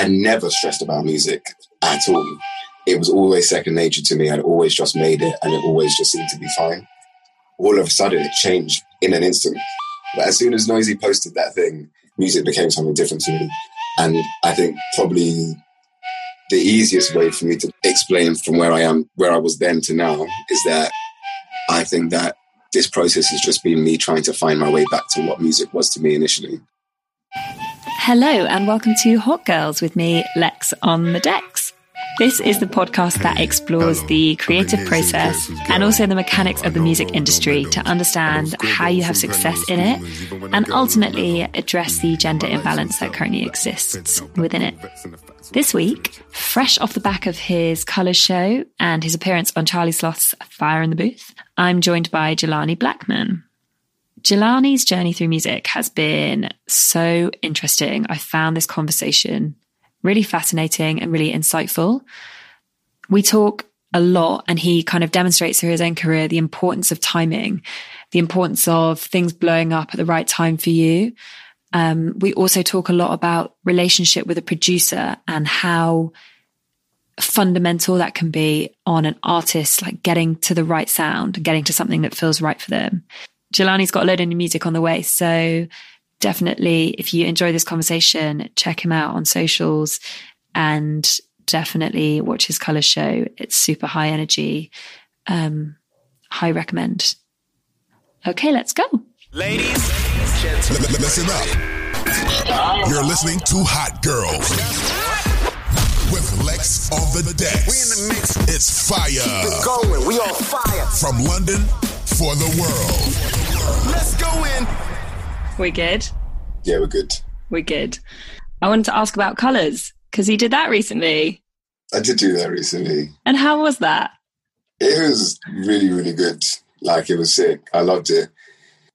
I never stressed about music at all. It was always second nature to me. I'd always just made it and it always just seemed to be fine. All of a sudden, it changed in an instant. But as soon as Noisey posted that thing, music became something different to me. And I think probably the easiest way for me to explain from where I am, where I was then to now, is that I think that this process has just been me trying to find my way back to what music was to me initially. Hello, and welcome to Hot Girls with me, Lex on the decks. This is the podcast that explores the creative process and also the mechanics of the music industry to understand how you have success in it and ultimately address the gender imbalance that currently exists within it. This week, fresh off the back of his Colours show and his appearance on Charlie Sloth's Fire in the Booth, I'm joined by Jelani Blackman. Jelani's journey through music has been so interesting. I found this conversation really fascinating and really insightful. We talk a lot, and he kind of demonstrates through his own career the importance of timing, the importance of things blowing up at the right time for you. Um, we also talk a lot about relationship with a producer and how fundamental that can be on an artist, like getting to the right sound getting to something that feels right for them. Jelani's got a load of new music on the way. So definitely, if you enjoy this conversation, check him out on socials and definitely watch his color show. It's super high energy. Um, high recommend. Okay, let's go. Ladies, gentlemen, listen up. You're listening to Hot Girls with Lex on the deck. We in the mix. It's fire. Keep it going. We on fire. From London for the world. Let's go in. We good? Yeah, we're good. We're good. I wanted to ask about colours because you did that recently. I did do that recently. And how was that? It was really, really good. Like it was sick. I loved it.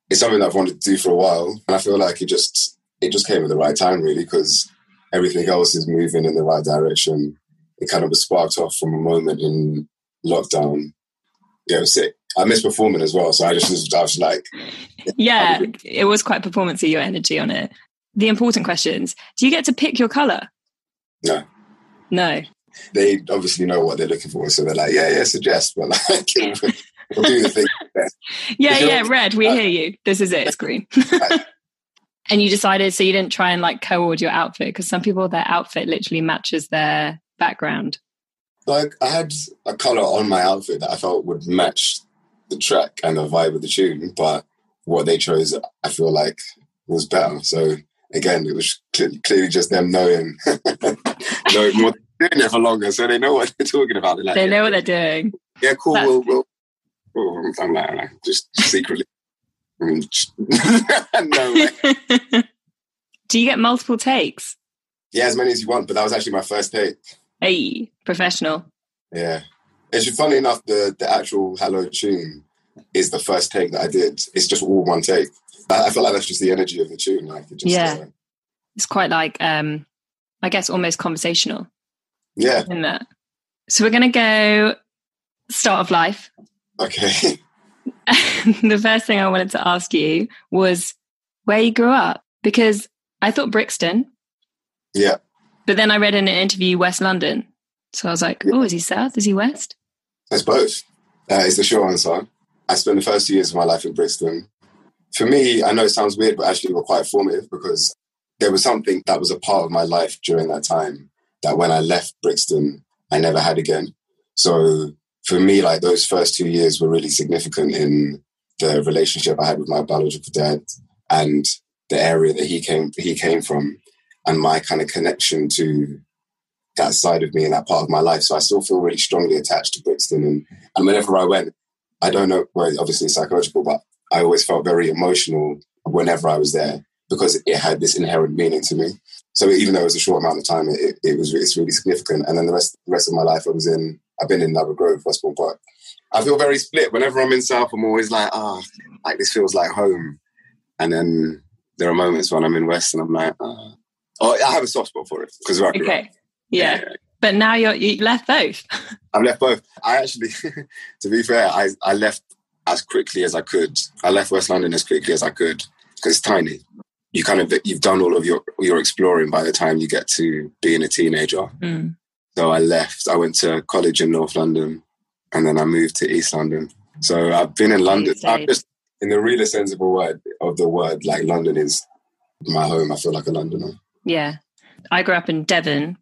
It's something that I've wanted to do for a while, and I feel like it just it just came at the right time, really, because everything else is moving in the right direction. It kind of was sparked off from a moment in lockdown. Yeah, it was sick. I missed performing as well, so I just was, I was like, yeah, it was quite performancey. Your energy on it. The important questions: Do you get to pick your color? No, no. They obviously know what they're looking for, so they're like, yeah, yeah, suggest, but like, we'll do the thing. Yeah, yeah, red. We hear you. This is it. It's green. and you decided, so you didn't try and like co-ord your outfit because some people their outfit literally matches their background. Like I had a color on my outfit that I felt would match the track and the vibe of the tune, but what they chose, I feel like, was better. So again, it was clearly, clearly just them knowing, knowing more, doing it for longer, so they know what they're talking about. They're like, they know what they're doing. Yeah, cool. We'll, we'll, we'll, I'm like, just secretly. no Do you get multiple takes? Yeah, as many as you want, but that was actually my first take. Hey, professional. Yeah. It's funny enough, the the actual Hello tune is the first take that I did. It's just all one take. I, I feel like that's just the energy of the tune. Like it just, yeah, uh, it's quite like um, I guess almost conversational. Yeah, in that. So we're gonna go start of life. Okay. the first thing I wanted to ask you was where you grew up because I thought Brixton. Yeah. But then I read in an interview West London. So I was like, oh, is he South? Is he West? It's both. Uh, it's the short answer. I spent the first two years of my life in Brixton. For me, I know it sounds weird, but actually were quite formative because there was something that was a part of my life during that time that when I left Brixton, I never had again. So for me, like those first two years were really significant in the relationship I had with my biological dad and the area that he came he came from and my kind of connection to that side of me and that part of my life. So I still feel really strongly attached to Brixton. And, and whenever I went, I don't know, well, obviously psychological, but I always felt very emotional whenever I was there because it had this inherent meaning to me. So even though it was a short amount of time, it, it was it's really significant. And then the rest the rest of my life, I was in I've been in Ladbroke Grove, Westbourne Park. I feel very split. Whenever I'm in South, I'm always like, ah, oh, like this feels like home. And then there are moments when I'm in West and I'm like, ah. Oh, I have a soft spot for it because okay. Yeah. yeah. But now you're you left both. I've left both. I actually, to be fair, I, I left as quickly as I could. I left West London as quickly as I could because it's tiny. you kind of you've done all of your your exploring by the time you get to being a teenager. Mm. So I left. I went to college in North London, and then I moved to East London. So I've been in London. I'm just in the really sensible word of the word, like London is my home. I feel like a Londoner. Yeah, I grew up in Devon.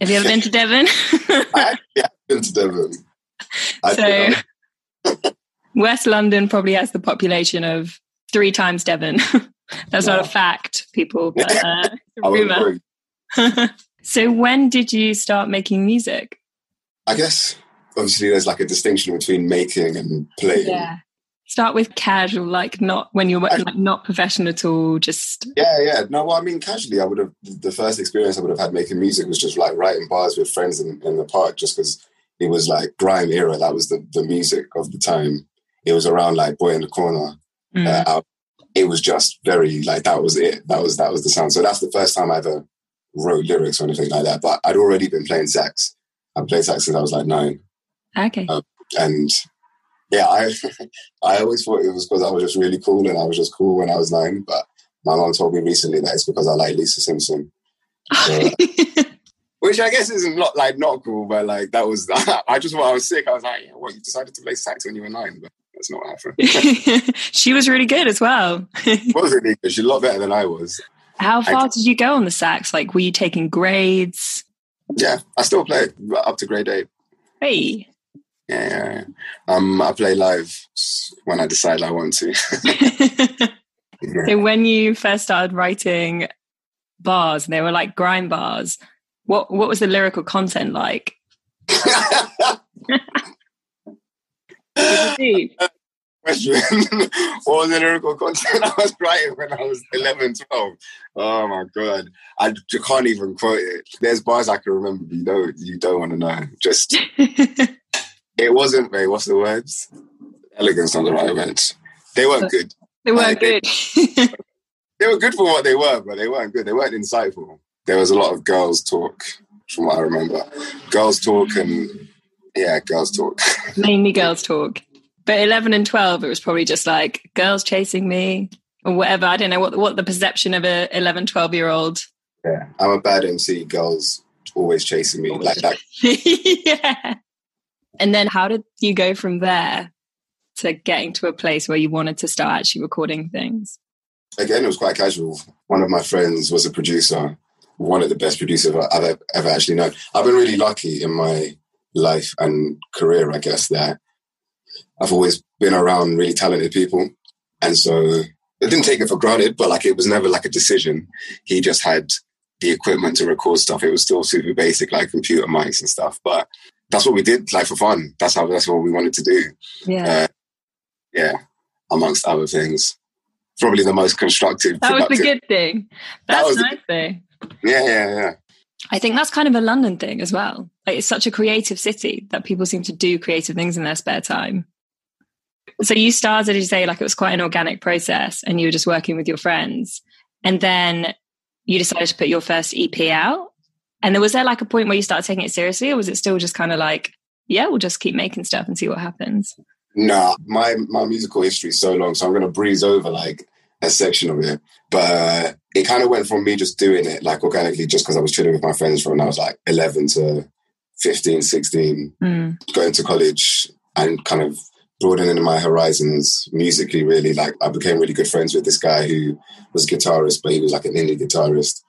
Have you ever been to Devon? I have been to Devon. I so West London probably has the population of three times Devon. That's wow. not a fact, people, but uh, rumor. so when did you start making music? I guess obviously there's like a distinction between making and playing. Yeah. Start with casual, like not when you're like not professional at all, just yeah, yeah. No, well, I mean, casually, I would have the first experience I would have had making music was just like writing bars with friends in, in the park, just because it was like grime era. That was the the music of the time. It was around like Boy in da Corner. Mm. Uh, it was just very like that was it. That was that was the sound. So that's the first time I ever wrote lyrics or anything like that. But I'd already been playing sax. I played sax since I was like nine. Okay. Um, and yeah, I I always thought it was because I was just really cool and I was just cool when I was nine. But my mom told me recently that it's because I like Lisa Simpson. So, which I guess is not like not cool, but like that was I just when I was sick, I was like, yeah, what you decided to play sax when you were nine, but that's not what happened. she was really good as well. was really good. She's a lot better than I was. How far I, did you go on the sax? Like, were you taking grades? Yeah, I still play up to grade eight. Hey, yeah, yeah, Um, I play live when I decide I want to. yeah. So when you first started writing bars, and they were like grime bars, what what was the lyrical content like? Question. what was the lyrical content I was writing when I was 11, 12? Oh my God. I can't even quote it. There's bars I can remember, you don't, you don't want to know. Just it wasn't very. What's the words? Elegance on the right words. They weren't good. They weren't good. They, they were good for what they were, but they weren't good. They weren't insightful. There was a lot of girls talk, from what I remember. Girls talk and yeah, girls talk. Mainly girls talk. But eleven and twelve, it was probably just like girls chasing me or whatever. I don't know what what the perception of a 11, 12 year old. Yeah, I'm a bad MC. Girls always chasing me like that. yeah. And then how did you go from there to getting to a place where you wanted to start actually recording things? Again, it was quite casual. One of my friends was a producer, one of the best producers I've ever actually known. I've been really lucky in my life and career, I guess, that I've always been around really talented people. And so I didn't take it for granted, but like it was never like a decision. He just had the equipment to record stuff. It was still super basic, like computer mics and stuff. But that's what we did, like for fun. That's how that's what we wanted to do. Yeah, uh, yeah. Amongst other things, probably the most constructive. That was the good thing. That's that nice the, thing. Yeah, yeah, yeah. I think that's kind of a London thing as well. Like it's such a creative city that people seem to do creative things in their spare time. So you started, as you say, like it was quite an organic process, and you were just working with your friends, and then you decided to put your first EP out. And then was there like a point where you started taking it seriously, or was it still just kind of like, yeah, we'll just keep making stuff and see what happens? No, my my musical history is so long, so I'm going to breeze over like a section of it. But uh, it kind of went from me just doing it like organically, just because I was chilling with my friends from when I was like 11 to 15, 16, mm. going to college and kind of broadening my horizons musically. Really, like I became really good friends with this guy who was a guitarist, but he was like an indie guitarist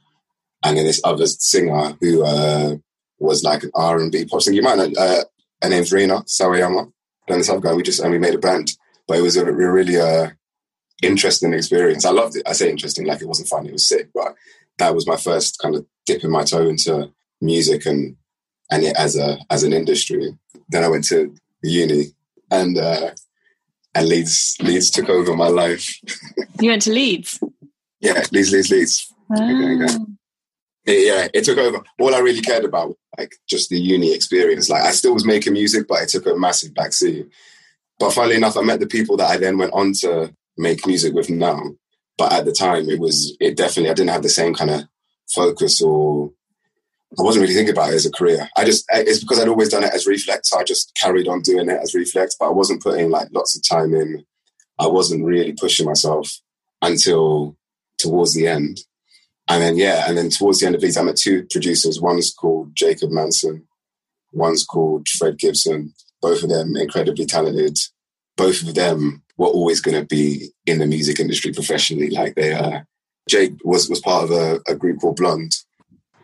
and then this other singer who uh, was like an R and B pop singer. You might know. Uh, her name's Rina Sawayama. Then this other guy, we just and we made a band, but it was a, a really uh, interesting experience. I loved it. I say interesting, like it wasn't fun. It was sick, but that was my first kind of dipping my toe into music and and it as a as an industry. Then I went to uni and uh, and Leeds Leeds took over my life. you went to Leeds. Yeah, Leeds, Leeds, Leeds. Oh it, yeah, it took over. All I really cared about like just the uni experience. Like I still was making music, but it took a massive backseat. But funnily enough, I met the people that I then went on to make music with now. But at the time, it was it definitely I didn't have the same kind of focus or I wasn't really thinking about it as a career. I just it's because I'd always done it as reflex. So I just carried on doing it as reflex, but I wasn't putting like lots of time in. I wasn't really pushing myself until towards the end. And then, yeah, and then towards the end of these, I met two producers. One's called Jacob Manson, one's called Fred Gibson. Both of them incredibly talented. Both of them were always going to be in the music industry professionally. Like they, are. Jake was was part of a, a group called Blonde,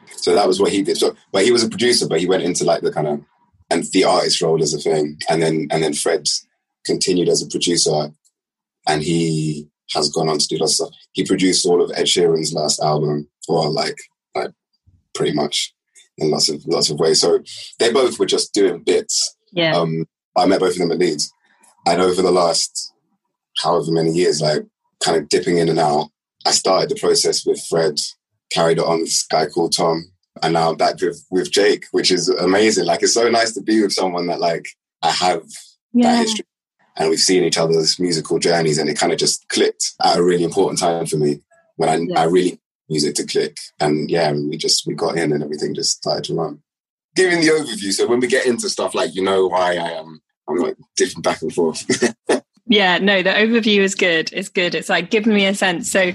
so that was what he did. So, but he was a producer, but he went into like the kind of and the artist role as a thing, and then and then Fred continued as a producer, and he has gone on to do lots of stuff. He produced all of Ed Sheeran's last album, or like like pretty much in lots of lots of ways. So they both were just doing bits. Yeah. Um, I met both of them at Leeds, and over the last however many years, like kind of dipping in and out, I started the process with Fred, carried it on with this guy called Tom, and now I'm back with with Jake, which is amazing. Like it's so nice to be with someone that like I have Yeah. that history and we've seen each other's musical journeys and it kind of just clicked at a really important time for me when I, Yeah. I really music to click and yeah we just we got in and everything just started to run giving the overview so when we get into stuff like you know why I am I'm like different back and forth Yeah, no, the overview is good. It's good. It's like giving me a sense. So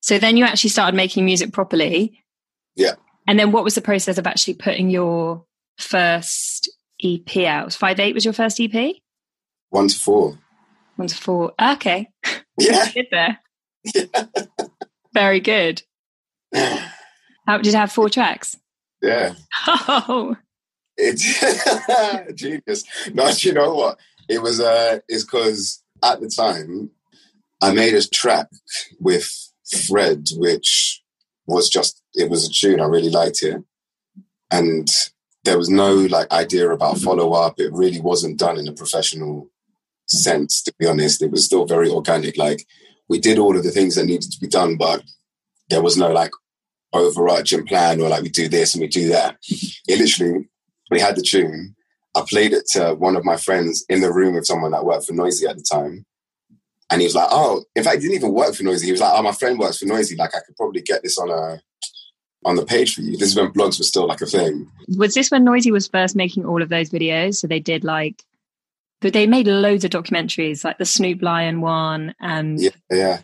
so then you actually started making music properly. Yeah. And then what was the process of actually putting your first EP out? Five eight was your first EP? One to four One to four. Okay. yeah Good there. Very good. How did it have four tracks? yeah Oh it's genius. No, you know what? It was uh it's because at the time I made a track with Fred, which was just it was a tune. I really liked it. And there was no like idea about follow up. It really wasn't done in a professional sense, to be honest. It was still very organic. Like we did all of the things that needed to be done, but there was no like overarching plan or like we do this and we do that. It literally we had the tune. I played it to one of my friends in the room with someone that worked for Noisey at the time. And he was like, oh, in fact, he didn't even work for Noisey. He was like, oh, my friend works for Noisey. Like, I could probably get this on a on the page for you. This is when blogs were still like a thing. was this when Noisey was first making all of those videos? So they did like but they made loads of documentaries, like the Snoop Lion one and Yeah, yeah.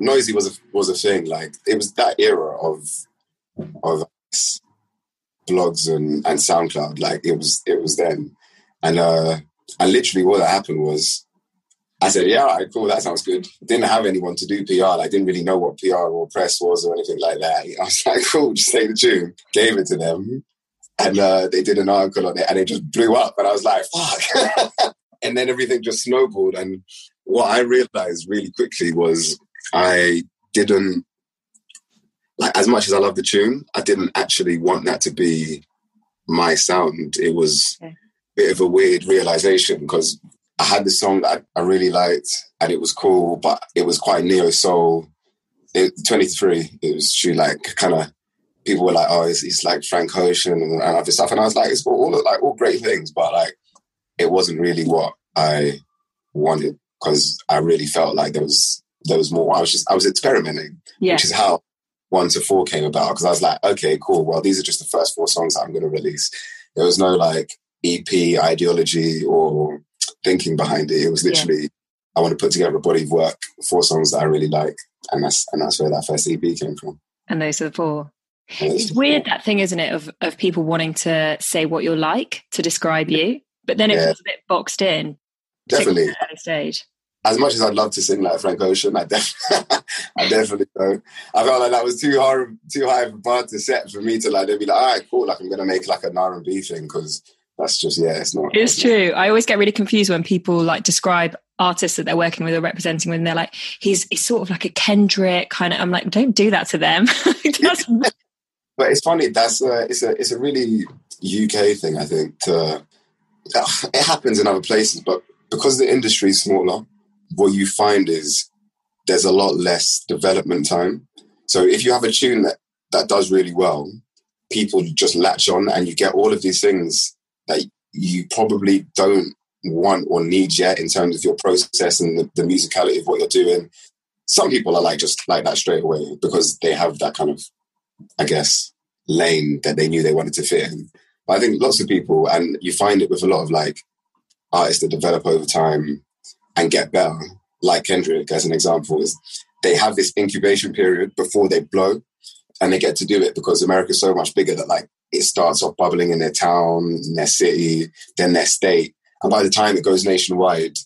Noisey was a was a thing. Like, it was that era of of blogs and, and SoundCloud. Like, it was it was then. And uh and literally what that happened was I said, yeah, right, cool, that sounds good. Didn't have anyone to do PR. Like, didn't really know what PR or press was or anything like that. I was like, cool, just take the tune. Gave it to them. And uh, they did an article on it and it just blew up. And I was like, fuck. and then everything just snowballed. And what I realized really quickly was I didn't, like, as much as I love the tune, I didn't actually want that to be my sound. It was Okay. a bit of a weird realization because I had this song that I really liked and it was cool, but it was quite neo soul. It, 23, it was she like kind of people were like, oh, it's, it's like Frank Ocean and, and other stuff, and I was like, it's all like all great things, but like it wasn't really what I wanted because I really felt like there was there was more. I was just I was experimenting, yeah. which is how one to four came about because I was like, okay, cool. Well, these are just the first four songs that I'm going to release. There was no like EP ideology or thinking behind it. It was Yeah. literally I want to put together a body of work, four songs that I really like, and that's and that's where that first EP came from. And those are the four. It's weird that thing, isn't it, of of people wanting to say what you're like to describe you, but then it Yeah. feels a bit boxed in. Definitely. particularly at the early stage. as much as I'd love to sing like Frank Ocean, I, def- I definitely don't. I felt like that was too hard, too high of a bar to set for me to like. They'd be like, "All right, cool. Like I'm gonna make like an R and B thing because that's just yeah, it's not." It's true. I always get really confused when people like describe artists that they're working with or representing with, and they're like, "He's he's sort of like a Kendrick kind of." I'm like, don't do that to them. But it's funny. That's a, it's a it's a really UK thing. I think to it happens in other places, but because the industry is smaller, what you find is there's a lot less development time. So if you have a tune that that does really well, people just latch on, and you get all of these things that you probably don't want or need yet in terms of your process and the, the musicality of what you're doing. Some people are like just like that straight away because they have that kind of I guess, lane that they knew they wanted to fit in. But I think lots of people, and you find it with a lot of like artists that develop over time and get better, like Kendrick as an example, is they have this incubation period before they blow, and they get to do it because America's so much bigger that like it starts off bubbling in their town, in their city, then their state, and by the time it goes nationwide,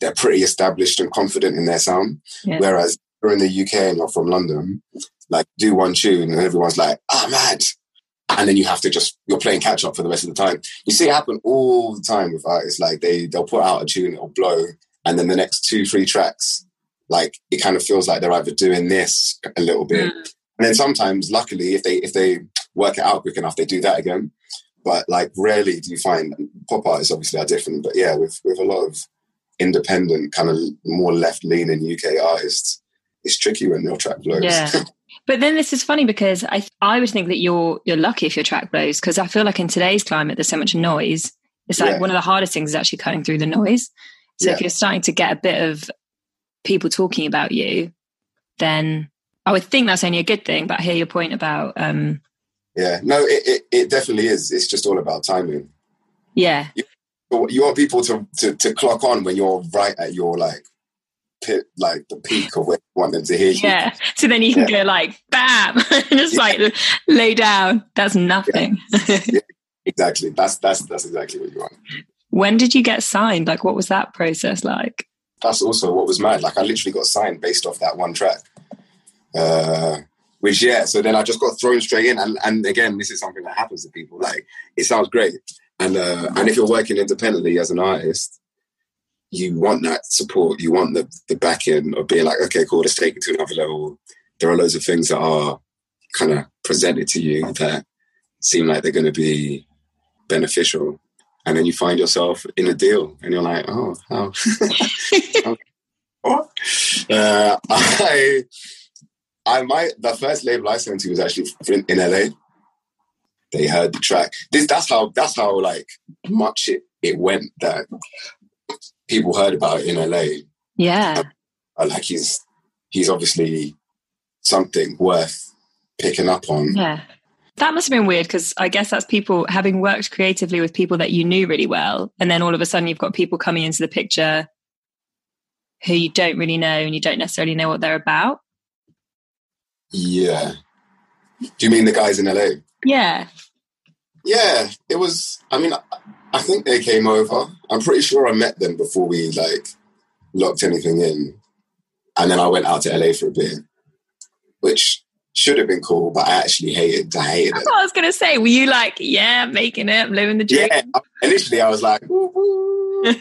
they're pretty established and confident in their sound. Yeah. Whereas you're in the UK and you're from London, like do one tune and everyone's like, oh mad. And then you have to just you're playing catch up for the rest of the time. You see it happen all the time with artists. Like they they'll put out a tune, it'll blow, and then the next two, three tracks, like it kind of feels like they're either doing this a little bit. Mm. And then sometimes, luckily, if they if they work it out quick enough, they do that again. But like rarely do you find pop artists obviously are different. But yeah, with with a lot of independent, kind of more left leaning UK artists, it's tricky when your track blows. Yeah. But then this is funny because I I would think that you're you're lucky if your track blows because I feel like in today's climate there's so much noise. It's like yeah. one of the hardest things is actually cutting through the noise. So yeah. if you're starting to get a bit of people talking about you, then I would think that's only a good thing. But I hear your point about um Yeah, no, it, it, it definitely is. It's just all about timing. Yeah. You, you want people to, to to clock on when you're right at your like pit like the peak of where you want them to hear you. Yeah. So then you can yeah. go like bam and just yeah. like lay down. That's nothing. Yeah. Exactly. That's that's that's exactly what you want. When did you get signed? Like what was that process like? That's also what was mad. Like I literally got signed based off that one track. Uh which yeah, so then I just got thrown straight in and, and again this is something that happens to people. Like it sounds great. And uh and if you're working independently as an artist, you want that support, you want the, the backing of being like, okay, cool, let's take it to another level. There are loads of things that are kind of presented to you that seem like they're going to be beneficial. And then you find yourself in a deal and you're like, oh, how? Uh, I, I might, the first label I sent to was actually in, in LA. They heard the track. This, that's how, that's how like much it, it went that people heard about it in LA. Yeah. Uh, like he's he's obviously something worth picking up on. Yeah. That must have been weird because I guess that's people having worked creatively with people that you knew really well. And then all of a sudden you've got people coming into the picture who you don't really know and you don't necessarily know what they're about. Yeah. Do you mean the guys in LA? Yeah. Yeah. It was, I mean, I think they came over. I'm pretty sure I met them before we like locked anything in, and then I went out to LA for a bit, which should have been cool, but I actually hated. I hated it. I was gonna say, were you like, yeah, making it, living the dream? Yeah. Initially, I was like, well,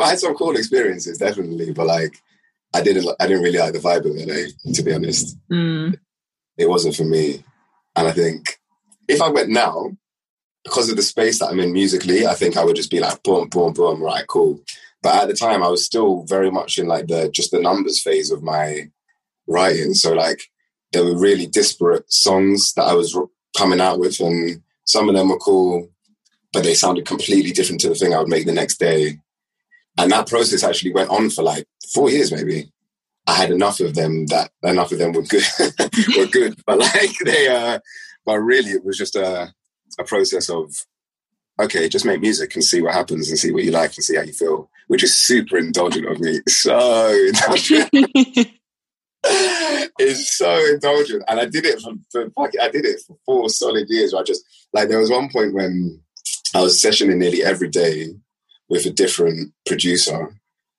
I had some cool experiences, definitely, but like, I didn't. I didn't really like the vibe of LA, to be honest. Mm. It wasn't for me, and I think if I went now, because of the space that I'm in musically, I think I would just be like, boom, boom, boom, right, cool. But at the time, I was still very much in like the just the numbers phase of my writing. So like, there were really disparate songs that I was coming out with, and some of them were cool, but they sounded completely different to the thing I would make the next day. And that process actually went on for like four years, maybe. I had enough of them that enough of them were good, were good, but like they, uh, but really it was just a a process of okay, just make music and see what happens and see what you like and see how you feel, which is super indulgent of me. So indulgent. it's so indulgent. And I did it for, for I did it for four solid years. I just like there was one point when I was sessioning nearly every day with a different producer.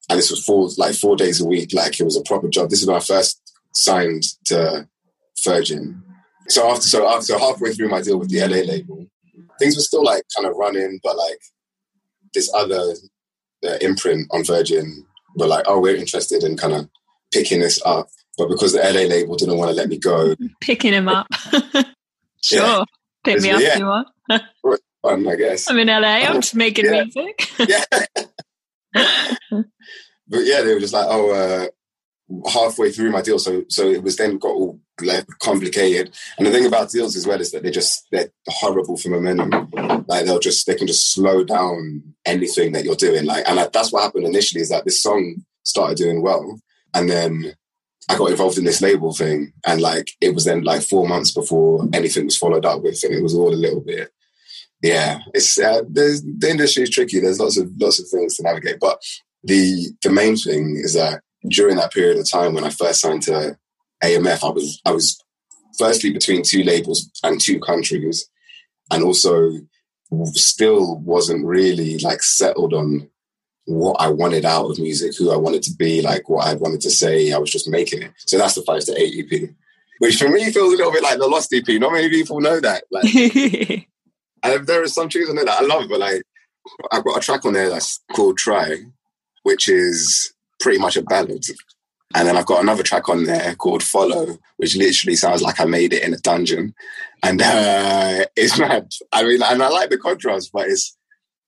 And this was four like four days a week, like it was a proper job. This is when I first signed to Virgin so after so after halfway through my deal with the LA label, things were still like kind of running, but like this other uh, imprint on Virgin were like, oh, we're interested in kind of picking this up, but because the LA label didn't want to let me go, picking him up. sure, yeah. pick me up yeah. if you want. Fun, I guess. I'm in LA. I'm just making yeah. music. yeah. but yeah, they were just like, oh, uh, halfway through my deal. So so it was then got all like complicated. And the thing about deals as well is that they just they're horrible for momentum. Like they'll just they can just slow down anything that you're doing. Like and that's what happened initially is that this song started doing well, and then I got involved in this label thing, and like it was then like four months before anything was followed up with, and it was all a little bit. Yeah, it's uh, the industry is tricky. There's lots of lots of things to navigate, but the the main thing is that during that period of time when I first signed to AMF, I was I was firstly between two labels and two countries, and also still wasn't really like settled on what I wanted out of music, who I wanted to be, like what I wanted to say. I was just making it. So that's the five to eight EP, which for me feels a little bit like the Lost EP. Not many people know that. Like, and there are some tunes on there that I love, but like I've got a track on there that's called Try, which is pretty much a ballad. And then I've got another track on there called Follow, which literally sounds like I made it in a dungeon. And uh, it's mad. I mean, and I like the contrast, but it's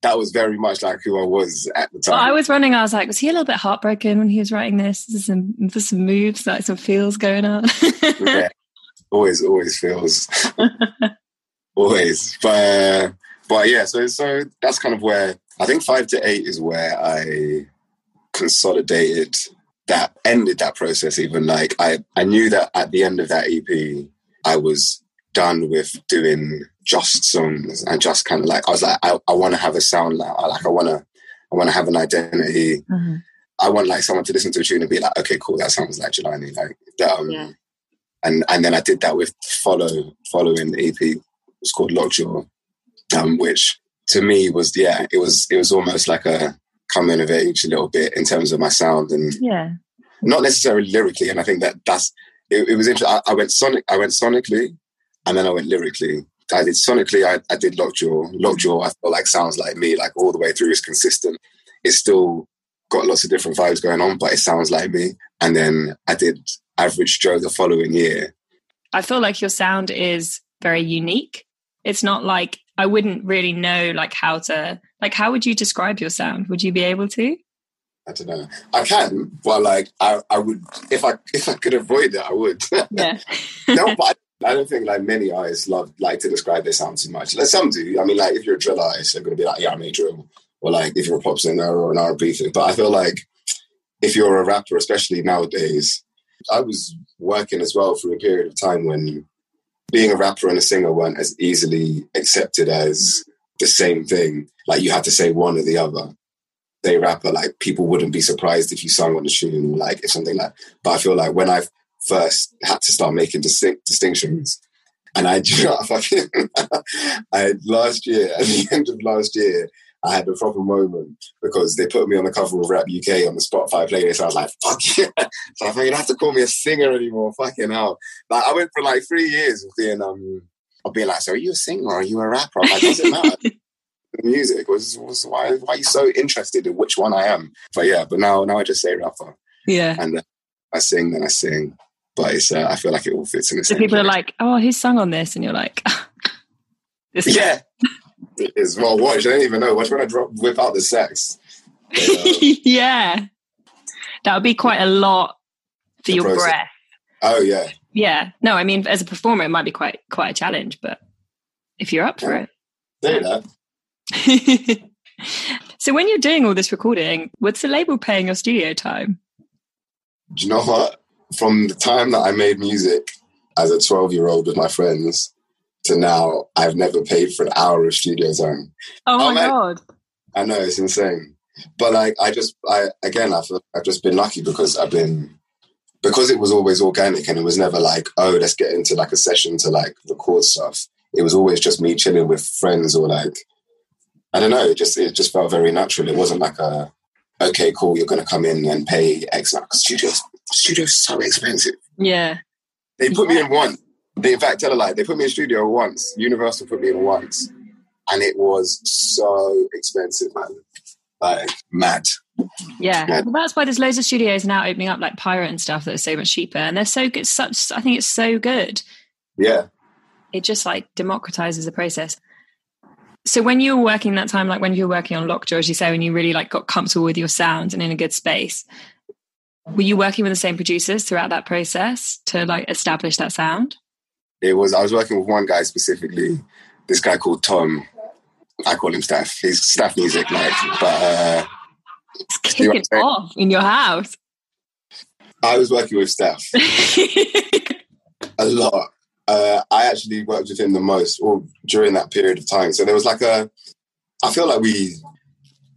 that was very much like who I was at the time. Well, I was running, I was like, was he a little bit heartbroken when he was writing this? There's some, there's some moves, like some feels going on. yeah, always, always feels. always. But, uh, but yeah, so, so that's kind of where I think five to eight is where I consolidated that ended that process even like I, I knew that at the end of that ep i was done with doing just songs and just kind of like i was like i, I want to have a sound like i like i want to i want to have an identity mm-hmm. i want like someone to listen to a tune and be like okay cool that sounds like jelani like um, yeah. and and then i did that with follow following the ep it's called lockjaw um, which to me was yeah it was it was almost like a coming of age a little bit in terms of my sound and yeah, not necessarily lyrically. And I think that that's it, it was interesting. I, I, went sonic, I went sonically, and then I went lyrically. I did sonically. I, I did Lockjaw. Lockjaw. I felt like sounds like me, like all the way through. is consistent. It's still got lots of different vibes going on, but it sounds like me. And then I did Average Joe the following year. I feel like your sound is very unique. It's not like I wouldn't really know like how to like how would you describe your sound? Would you be able to? I don't know. I can, but like I, I would if I if I could avoid it, I would. Yeah. no, but I, I, don't think like many artists love like to describe their sound too much. Like some do. I mean, like if you're a drill artist, they're gonna be like, yeah, I made drill, or like if you're a pop singer or an R&B thing. But I feel like if you're a rapper, especially nowadays, I was working as well for a period of time when being a rapper and a singer weren't as easily accepted as the same thing. Like you had to say one or the other. They rapper, like people wouldn't be surprised if you sung on the tune, like if something like. But I feel like when I first had to start making distinct distinctions, and I, you know, I last year at the end of last year, I had a proper moment because they put me on the cover of Rap UK on the Spotify playlist. I was like, fuck yeah. So I thought you don't have to call me a singer anymore. Fucking hell. Like I went for like three years of being um of being like, so are you a singer or are you a rapper? I'm like, does it matter? The music was, was why why are you so interested in which one I am? But yeah, but now now I just say rapper. Yeah. And uh, I sing, then I sing. But it's uh, I feel like it all fits in the so same. people place. are like, oh, who's sung on this? And you're like, this yeah is well watch. I don't even know. Watch when I drop whip out the sex. But, um, yeah. That would be quite a lot for your process. breath. Oh yeah. Yeah. No, I mean as a performer it might be quite quite a challenge, but if you're up for it. Say that. so when you're doing all this recording, what's the label paying your studio time? Do you know what? From the time that I made music as a 12 year old with my friends to now I've never paid for an hour of studio time. Oh, oh my oh, god! I know it's insane, but like I just I again I've I've just been lucky because I've been because it was always organic and it was never like oh let's get into like a session to like record stuff. It was always just me chilling with friends or like I don't know. It just it just felt very natural. It wasn't like a okay cool you're going to come in and pay X amount. Studios studios so expensive. Yeah, they put yeah. me in one they, in fact, tell a lie. They put me in studio once. Universal put me in once, and it was so expensive, man. Like mad. Yeah, mad. Well, that's why there's loads of studios now opening up, like Pirate and stuff, that are so much cheaper, and they're so good. Such, I think it's so good. Yeah, it just like democratizes the process. So when you were working that time, like when you were working on Lockjaw, as you say, when you really like got comfortable with your sound and in a good space, were you working with the same producers throughout that process to like establish that sound? It was I was working with one guy specifically, this guy called Tom. I call him Staff. He's Staff Music, like, but uh, it's kicking off in your house. I was working with Staff a lot. Uh, I actually worked with him the most, or during that period of time. So there was like a, I feel like we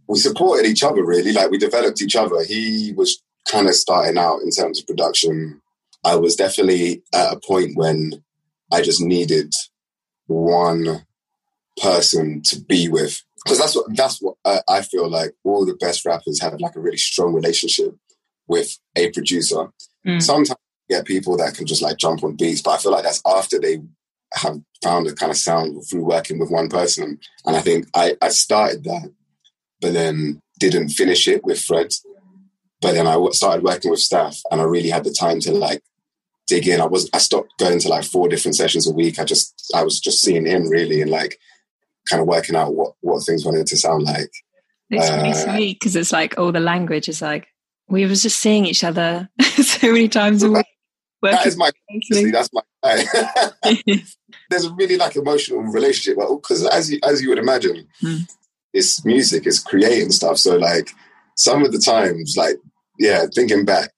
we supported each other really. Like we developed each other. He was kind of starting out in terms of production, I was definitely at a point when I just needed one person to be with because that's what that's what I, I, feel like all the best rappers have like a really strong relationship with a producer. Mm. Sometimes you get people that can just like jump on beats, but I feel like that's after they have found a kind of sound through working with one person. And I think I, I started that, but then didn't finish it with Fred. But then I started working with staff, and I really had the time to like dig in. I was I stopped going to like four different sessions a week. I just I was just seeing him really and like kind of working out what what things wanted to sound like. It's really uh, sweet because it's like all the language is like we was just seeing each other so many times a week. That is my see, that's my there's a really like emotional relationship because as you as you would imagine, hmm. it's music, it's creating stuff. So like some of the times, like yeah, thinking back,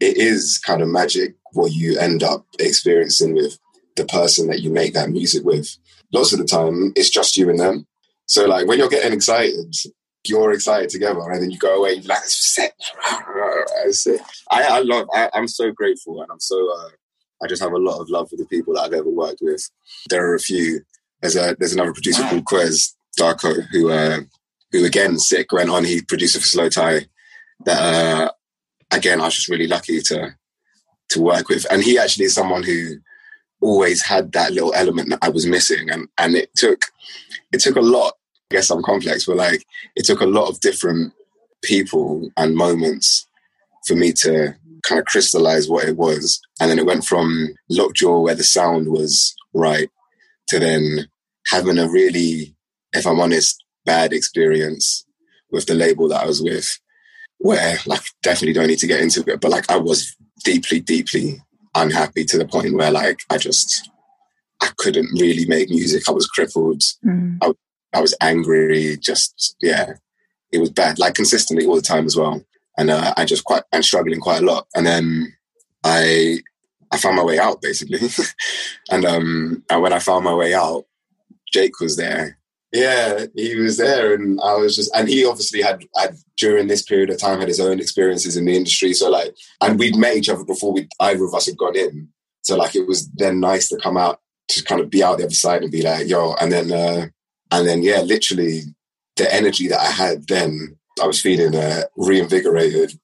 it is kind of magic what you end up experiencing with the person that you make that music with lots of the time it's just you and them. So like when you're getting excited, you're excited together, and then you go away. You're like, it's I, I love. I, am so grateful, and I'm so. Uh, I just have a lot of love for the people that I've ever worked with. There are a few. There's a there's another producer called Kwes Darko who uh, who again sick went on. He produced for Slowthai. That uh, again, I was just really lucky to to work with, and he actually is someone who always had that little element that I was missing, and and it took it took a lot. I guess I'm complex, but like it took a lot of different people and moments for me to kind of crystallize what it was, and then it went from Lockjaw, where the sound was right, to then having a really, if I'm honest, bad experience with the label that I was with, where like definitely don't need to get into it, but like I was deeply, deeply unhappy to the point where like I just I couldn't really make music. I was crippled. Mm. I, I was angry. Just yeah, it was bad. Like consistently all the time as well. And uh, I just quite and struggling quite a lot. And then I I found my way out basically. and um and when I found my way out, Jake was there yeah, he was there, and I was just, and he obviously had, had during this period of time had his own experiences in the industry. So like, and we'd met each other before we either of us had gone in. So like, it was then nice to come out to kind of be out the other side and be like, yo, and then, uh, and then yeah, literally the energy that I had then, I was feeling uh, reinvigorated,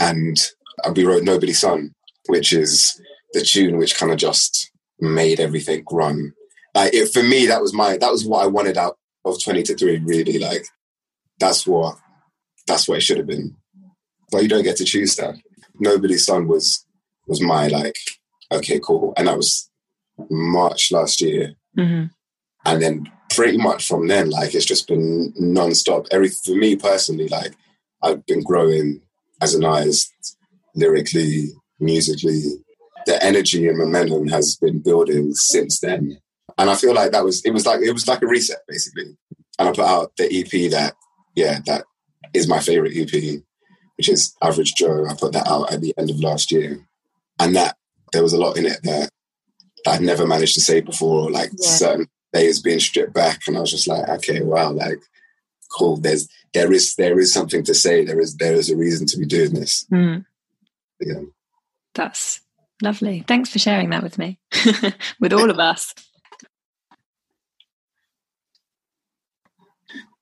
and we wrote Nobody's Son, which is the tune which kind of just made everything run like it, for me, that was my that was what I wanted out of twenty to three. Really, like that's what that's what it should have been. But you don't get to choose that. Nobody's son was was my like okay, cool, and that was March last year, mm-hmm. and then pretty much from then, like it's just been non-stop. Every for me personally, like I've been growing as an artist, lyrically, musically. The energy and momentum has been building since then and I feel like that was it was like it was like a reset basically. And I put out the EP that yeah that is my favorite EP, which is Average Joe. I put that out at the end of last year, and that there was a lot in it that, that I'd never managed to say before, like yeah. certain layers being stripped back, and I was just like, okay, wow, like cool. There's there is there is something to say. There is there is a reason to be doing this. Mm. Yeah, that's lovely. Thanks for sharing that with me, with all of us.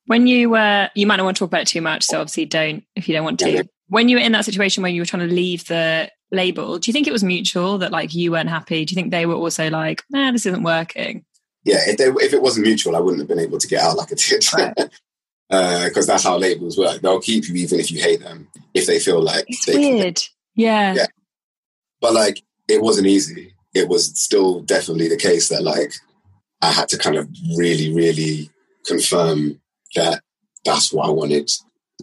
When you were, you might not want to talk about it too much, so obviously don't if you don't want to. When you were in that situation where you were trying to leave the label, do you think it was mutual that like you weren't happy? Do you think they were also like, nah, this isn't working? Yeah, if, they, if it wasn't mutual, I wouldn't have been able to get out like I did. Because right. uh, that's how labels work. They'll keep you even if you hate them, if they feel like it's they weird. Can. Yeah. Yeah. But like, it wasn't easy. It was still definitely the case that like I had to kind of really, really confirm that that's what I wanted.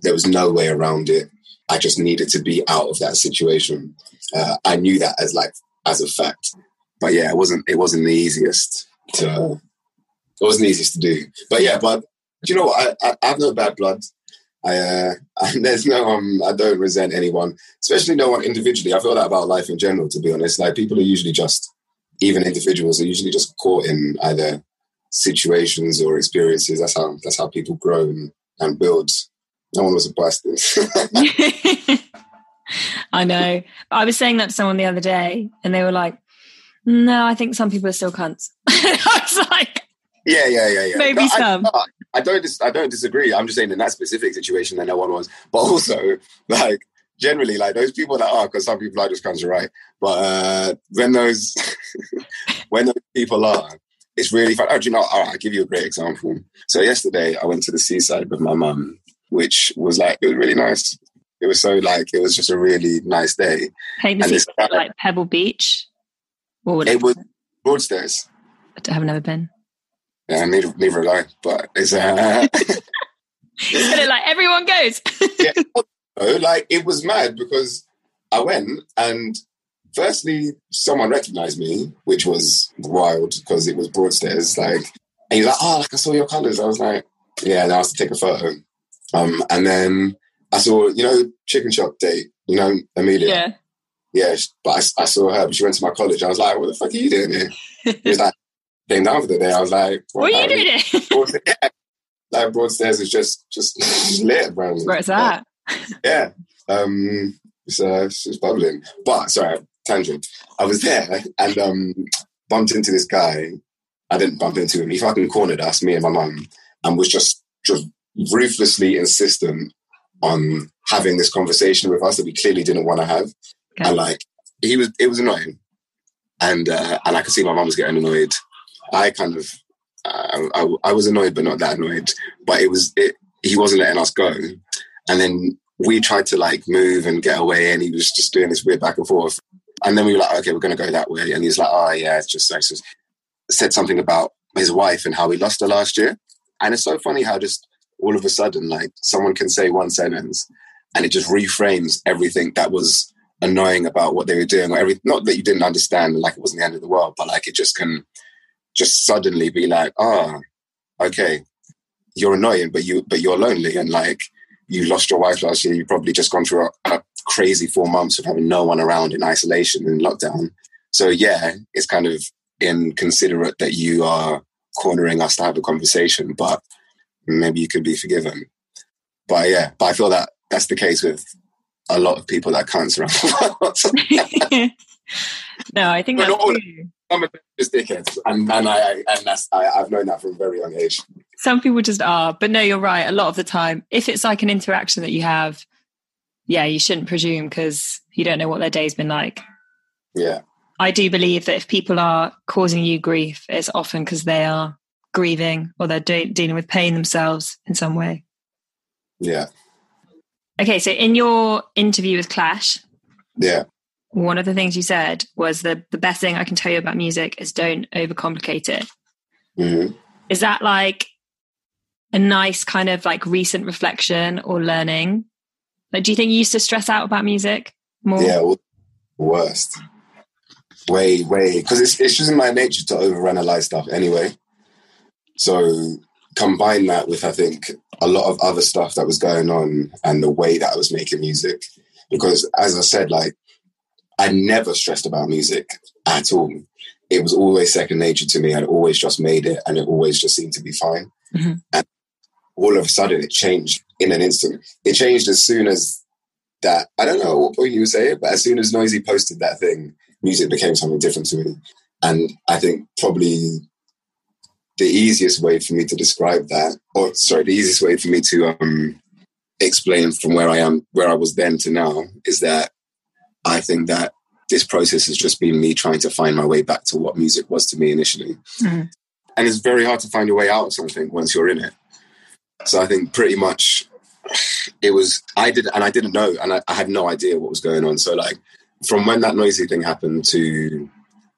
There was no way around it. I just needed to be out of that situation. Uh, I knew that as like as a fact, but yeah, it wasn't. It wasn't the easiest to. It wasn't the easiest to do. But yeah, but you know what? I, I, I have no bad blood. I, uh, there's no um, I don't resent anyone, especially no one individually. I feel that about life in general. To be honest, like people are usually just, even individuals are usually just caught in either situations or experiences. That's how that's how people grow and, and build. No one was a bastard. I know. I was saying that to someone the other day, and they were like, "No, I think some people are still cunts." I was like, Yeah, yeah, yeah, yeah. Maybe No, some. no, I, don't. Dis- I don't disagree. I'm just saying in that specific situation, that no one was. But also, like generally, like those people that are, because some people are just of right. But uh, when those when those people are, it's really fun. Oh, do you know? All right, I'll give you a great example. So yesterday, I went to the seaside with my mum, which was like it was really nice. It was so like it was just a really nice day. "Paint the And this guy- like Pebble Beach." Or would It was Broadstairs. I've never been. Yeah, neither, neither have I. But it's uh, it like everyone goes. yeah, like it was mad because I went and firstly someone recognized me, which was wild because it was Broadstairs. Like, and he was like, "Oh, like I saw your colors." I was like, "Yeah," and I was to take a photo. Um, and then I saw, you know, Chicken Shop date. You know, Amelia. yeah. Yeah, but I, I saw her. But she went to my college. I was like, "What the fuck are you doing here?" He was like, "Came down for the day." I was like, What are you doing? here? Yeah. Like Broadstairs is just just lit, bro. Where's that? Yeah. Um, it's, uh, it's it's bubbling. But sorry, tangent. I was there and um, bumped into this guy. I didn't bump into him. He fucking cornered us, me and my mum, and was just just ruthlessly insistent on having this conversation with us that we clearly didn't want to have. Okay. And like he was, it was annoying, and uh, and I could see my mum was getting annoyed. I kind of, uh, I, I was annoyed, but not that annoyed. But it was it. He wasn't letting us go, and then we tried to like move and get away, and he was just doing this weird back and forth. And then we were like, okay, we're going to go that way. And he's like, oh yeah, it's just like said something about his wife and how he lost her last year. And it's so funny how just all of a sudden, like someone can say one sentence and it just reframes everything that was annoying about what they were doing, or every not that you didn't understand, like it wasn't the end of the world, but like it just can just suddenly be like, ah, okay, you're annoying, but you but you're lonely and like you lost your wife last year. You've probably just gone through a, a crazy four months of having no one around in isolation and lockdown. So yeah, it's kind of inconsiderate that you are cornering us to have a conversation, but maybe you could be forgiven. But yeah, but I feel that that's the case with a lot of people that can't surround no, I think But that's all- Some of them just dickheads, and and I and that's I, I've known that from a very young age. Some people just are, but no, you're right. A lot of the time, if it's like an interaction that you have, yeah, you shouldn't presume because you don't know what their day's been like. Yeah, I do believe that if people are causing you grief, it's often because they are grieving or they're de- dealing with pain themselves in some way. yeah, Okay, so in your interview with Clash, yeah, one of the things you said was that the best thing I can tell you about music is don't overcomplicate it. hmm Is that like a nice kind of like recent reflection or learning? Like, do you think you used to stress out about music more? yeah. Worst. Way, way, because it's it's just in my nature to overanalyze stuff anyway. So combine that with I think a lot of other stuff that was going on and the way that I was making music. Because as I said, like I never stressed about music at all. It was always second nature to me. I'd always just made it and it always just seemed to be fine. Mhm. And all of a sudden it changed in an instant. It changed as soon as that I don't know what point you would say it, but as soon as Noisey posted that thing, music became something different to me. And I think probably the easiest way for me to describe that, or sorry, the easiest way for me to um, explain from where I am, where I was then to now, is that I think that this process has just been me trying to find my way back to what music was to me initially. Mhm. And it's very hard to find your way out of something once you're in it. So I think pretty much it was I did and I didn't know and I, I had no idea what was going on. So like from when that Noisey thing happened to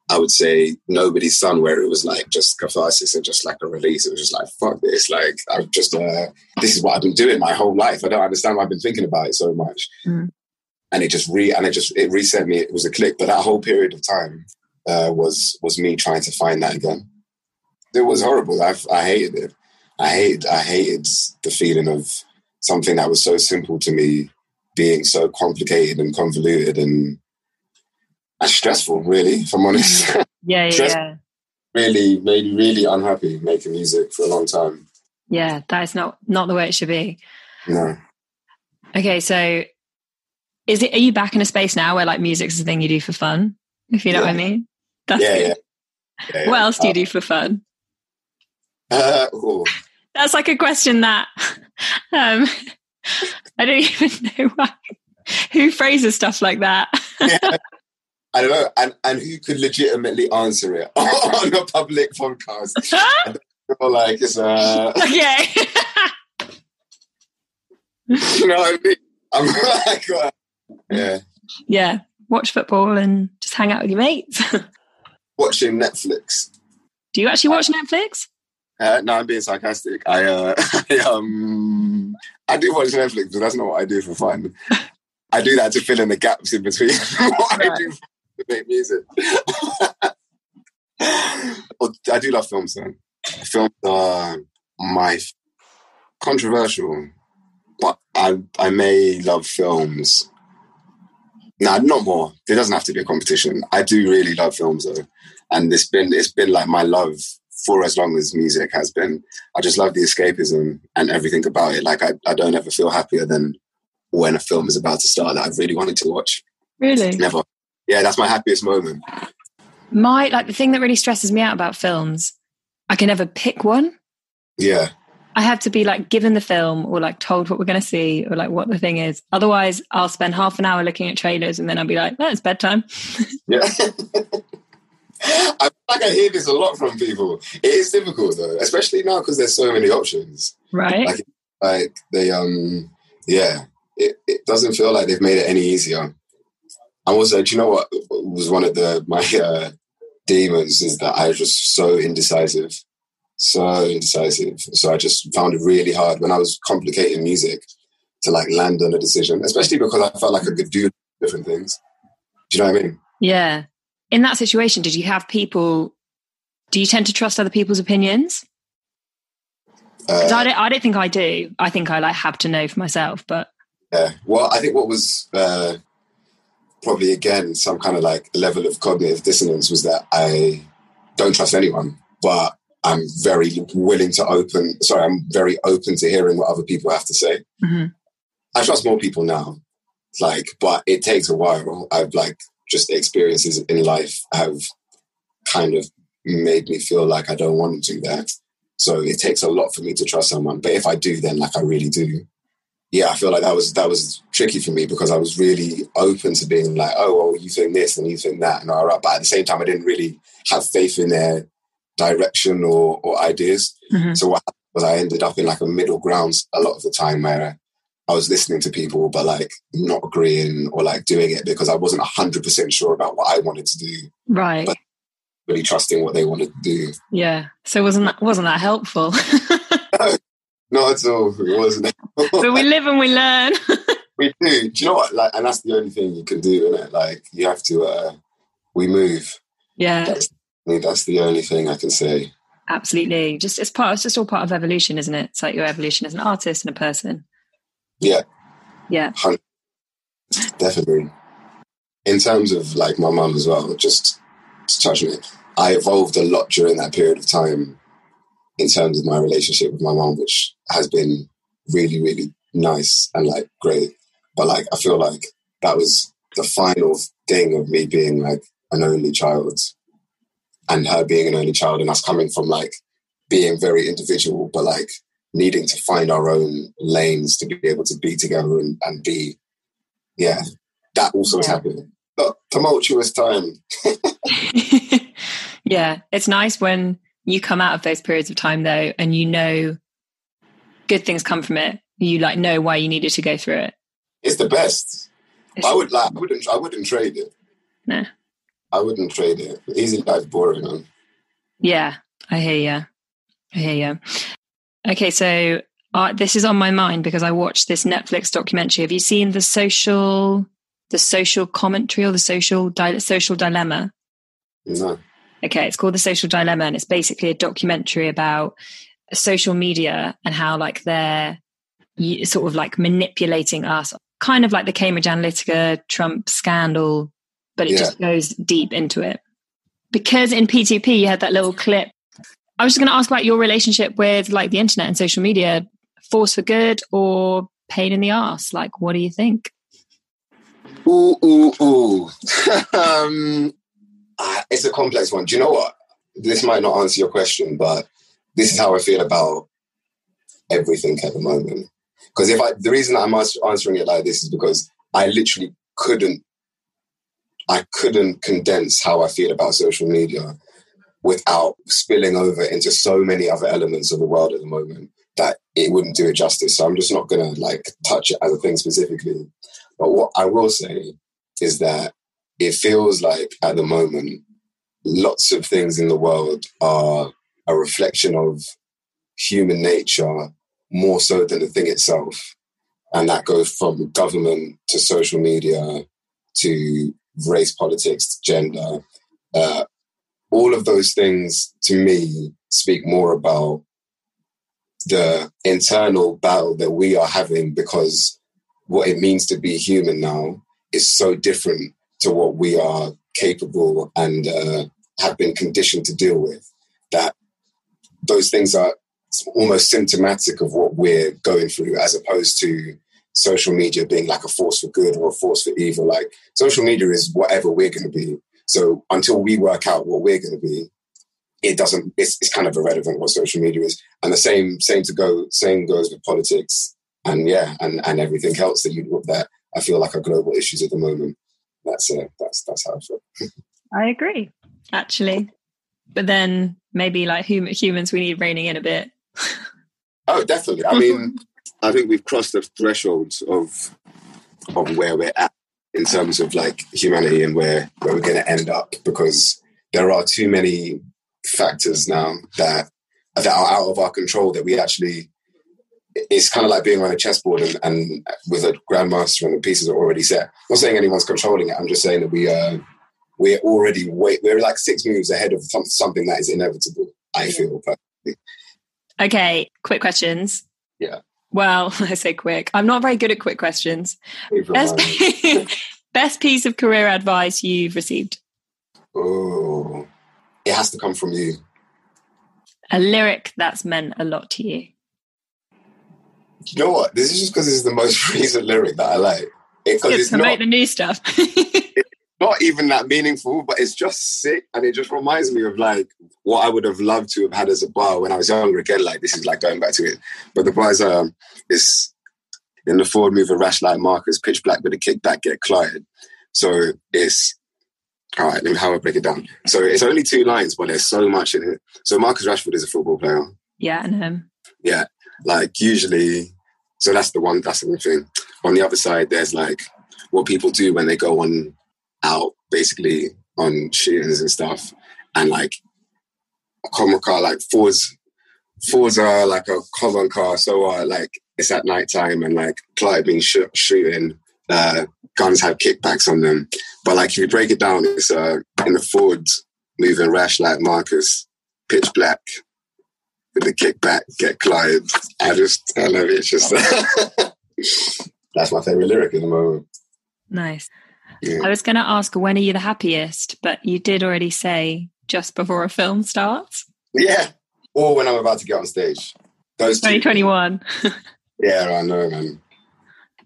I would say nobody's son where it was like just catharsis and just like a release. It was just like fuck this. Like I've just uh, this is what I've been doing my whole life. I don't understand why I've been thinking about it so much. Mm. And it just re and it just it reset me. It was a click. But that whole period of time uh, was was me trying to find that again. It was horrible. I I hated it. I hated I hated the feeling of something that was so simple to me being so complicated and convoluted and, stressful, really, if I'm honest. Yeah, yeah, yeah. really made me really unhappy making music for a long time. Yeah, that is not not the way it should be. No. Okay, so is it? Are you back in a space now where like music's the thing you do for fun? If you know Yeah. what I mean. That's yeah, yeah, yeah, yeah. What else do you Uh, do for fun? Uh, oh, That's like a question that um, I don't even know why. Who phrases stuff like that? yeah. I don't know, and and who could legitimately answer it on a public podcast? Like it's uh, okay. you know what I mean? I'm like, uh, yeah, yeah. Watch football and just hang out with your mates. watching Netflix. do you actually watch Netflix? Uh, no, I'm being sarcastic. I, uh, I um, I do watch Netflix, but that's not what I do for fun. I do that to fill in the gaps in between what I do to make music. I do love films, though. Films are my controversial, but I I may love films. Nah, not more. It doesn't have to be a competition. I do really love films though, and it's been it's been like my love for as long as music has been. I just love the escapism and everything about it. Like I, I don't ever feel happier than when a film is about to start that I've really wanted to watch. Really? Never. Yeah, that's my happiest moment. My like the thing that really stresses me out about films, I can never pick one. Yeah. I have to be like given the film or like told what we're going to see or like what the thing is. Otherwise, I'll spend half an hour looking at trailers and then I'll be like, "Oh, it's bedtime." Yeah. I feel like I hear this a lot from people. It is difficult though, especially now because there's so many options. Right? Like, like they um yeah, it, it doesn't feel like they've made it any easier. And also, do you know what was one of the my uh, demons is that I was just so indecisive, so indecisive. So I just found it really hard when I was complicating music to like land on a decision, especially because I felt like I could do different things. Do you know what I mean? yeah. In that situation, did you have people? Do you tend to trust other people's opinions? Uh, I don't. I don't think I do. I think I like have to know for myself. But Yeah. Well, I think what was uh, probably again some kind of like level of cognitive dissonance was that I don't trust anyone, but I'm very willing to open. Sorry, I'm very open to hearing what other people have to say. Mhm. I trust more people now, like, but it takes a while. I've like just the experiences in life have kind of made me feel like I don't want to do that. So it takes a lot for me to trust someone. But if I do, then like I really do yeah, I feel like that was that was tricky for me because I was really open to being like, oh, well, you think this and you think that, and all right. But at the same time, I didn't really have faith in their direction or, or ideas. Mhm. So what was I ended up in like a middle ground a lot of the time where I was listening to people, but like not agreeing or like doing it because I wasn't hundred percent sure about what I wanted to do, right, But- really trusting what they wanted to do. yeah. So wasn't that wasn't that helpful? No, not at all. It wasn't. but we live and we learn. We do. Do you know what? Like, and that's the only thing you can do, isn't it? Like, you have to. uh We move. yeah, That's, I mean, that's the only thing I can say. absolutely. Just it's part. It's just all part of evolution, isn't it? It's like your evolution as an artist and a person. Yeah, Yeah. definitely. In terms of like my mum as well, just to touch on it, I evolved a lot during that period of time in terms of my relationship with my mum, which has been really, really nice and like great. But like, I feel like that was the final thing of me being like an only child and her being an only child and us coming from like being very individual, but like needing to find our own lanes to be able to be together and, and be, yeah, that also Yeah. happening. But tumultuous time. yeah, it's nice when you come out of those periods of time though, and you know good things come from it. You like know why you needed to go through it. It's the best. It's- I would like. I wouldn't. I wouldn't trade it. Nah. I wouldn't trade it. Easy life boring. Man. Yeah, I hear you. I hear you. Okay, so uh, this is on my mind because I watched this Netflix documentary. Have you seen the social, the social commentary or the social di- social dilemma? No. Okay, it's called The Social Dilemma, and it's basically a documentary about social media and how like they're sort of like manipulating us, kind of like the Cambridge Analytica Trump scandal, but it Yeah. just goes deep into it. Because in P2P you had that little clip. I was just going to ask about your relationship with like the internet and social media, force for good or pain in the ass. Like, what do you think? Ooh, ooh, ooh. um, it's a complex one. Do you know what? This might not answer your question, but this is how I feel about everything at the moment. Because if I, the reason I'm answering it like this is because I literally couldn't, I couldn't condense how I feel about social media without spilling over into so many other elements of the world at the moment that it wouldn't do it justice. So I'm just not going to like touch it as a thing specifically. But what I will say is that it feels like at the moment, lots of things in the world are a reflection of human nature more so than the thing itself. And that goes from government to social media to race politics, to gender. Uh, all of those things to me speak more about the internal battle that we are having because what it means to be human now is so different to what we are capable and uh, have been conditioned to deal with that those things are almost symptomatic of what we're going through as opposed to social media being like a force for good or a force for evil. Like social media is whatever we're going to be so until we work out what we're going to be it doesn't it's, it's kind of irrelevant what social media is. And the same same to go same goes with politics and yeah and and everything else that you that i feel like are global issues at the moment. That's uh, that's that's how i feel. I agree. Actually but then maybe like hum- humans we need reining in a bit. Oh definitely. I mean i think we've crossed the threshold of of where we're at in terms of like humanity and where where we're going to end up because there are too many factors now that that are out of our control that we actually it's kind of like being on a chessboard and, and with a grandmaster and the pieces are already set. I'm not saying anyone's controlling it. I'm just saying that we are uh, we're already wait we're like six moves ahead of something that is inevitable. I feel personally. Okay, quick questions. Yeah. Well, I say quick. I'm not very good at quick questions. Best, best piece of career advice you've received? Oh, it has to come from you. A lyric that's meant a lot to you. You know what? This is just because this is the most recent lyric that I like. It, it's to not, make the new stuff. it's not even that meaningful, but it's just sick, and it just reminds me of like what I would have loved to have had as a bar when I was younger. Again, like this is like going back to it, but the bars um is in the forward move, a rash like Marcus, pitch black with a kickback, get Clyde. So it's all right, let me how I break it down. So it's only two lines, but there's so much in it. So Marcus Rashford is a football player. Yeah, and him. Yeah, like usually, so that's the one. That's the one thing. On the other side, there's like what people do when they go on out, basically on shootings and stuff, and like a common car, like Fords. Fords are like a common car, so like it's at night time and like Clyde being sh- shooting uh, guns have kickbacks on them. But like if you break it down, it's uh, in the Ford moving rash like Marcus, pitch black with the kickback, get Clyde. I just I love it. It's just that's my favorite lyric in the moment. Nice. Yeah. I was going to ask when are you the happiest, but you did already say just before a film starts. Yeah, or when I'm about to get on stage. Those 2021. yeah, I know, man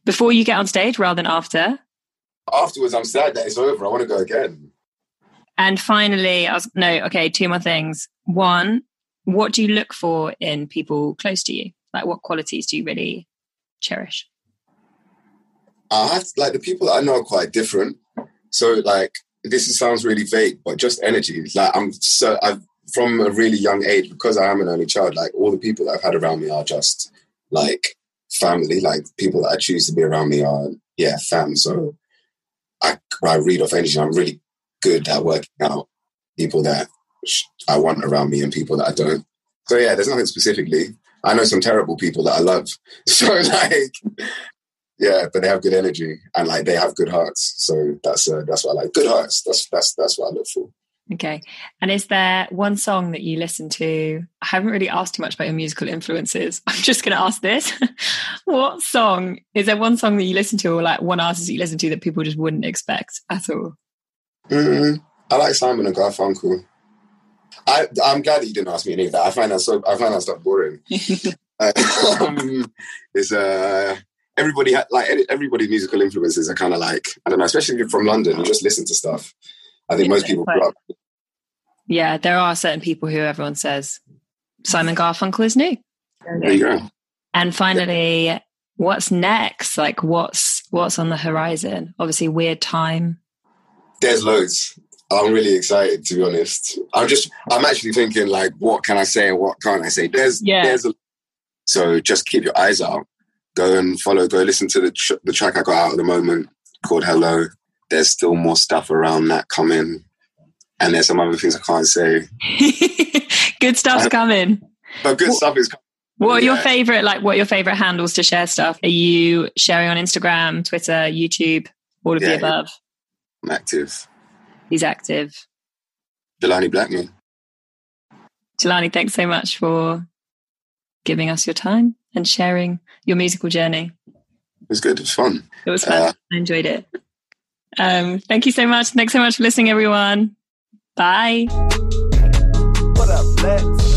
before you get on stage rather than after? Afterwards, I'm sad that it's over. I want to go again. And finally, I was no, okay, two more things. One, what do you look for in people close to you? Like, what qualities do you really cherish? I have like the people that I know are quite different. So, like, this sounds really vague, but just energy. Like, I'm so I've from a really young age because I am an only child. Like, all the people that I've had around me are just like family, like people that I choose to be around me are, yeah, fam. So I, I read off energy. I'm really good at working out people that I want around me and people that I don't. So yeah, there's nothing specifically. I know some terrible people that I love. So like, yeah, but they have good energy and like they have good hearts. So that's uh, that's what I like. Good hearts. That's that's that's what I look for. Okay. And is there one song that you listen to? I haven't really asked too much about your musical influences. I'm just going to ask this. what song, is there one song that you listen to or like one artist that you listen to that people just wouldn't expect at all? Mm, I like Simon and Garfunkel. I, I'm glad that you didn't ask me any of that. I find that so, I find that stuff boring. um, it's, uh, everybody had like everybody's musical influences are kind of like I don't know, especially if you're from London, you just listen to stuff. I think yeah, most people up. Yeah, there are certain people who everyone says Simon Garfunkel is new. There you go. And finally, yeah. what's next? Like what's what's on the horizon? Obviously, weird time. There's loads. I'm really excited to be honest. I'm just I'm actually thinking like what can I say and what can't I say? There's yeah. there's a so just keep your eyes out go and follow, go listen to the tr- the track I got out at the moment called Hello. There's still more stuff around that coming, and there's some other things I can't say. good stuff's coming. But good what, stuff is coming. What are yeah. your favorite like? What are your favorite handles to share stuff? Are you sharing on Instagram, Twitter, YouTube, all of yeah, the above? I'm active. He's active. Jelani Blackman. Jelani, thanks so much for giving us your time and sharing your musical journey. It was good. It was fun. It was fun. Uh, I enjoyed it. Um, thank you so much. Thanks so much for listening, everyone. Bye. What up, Lex?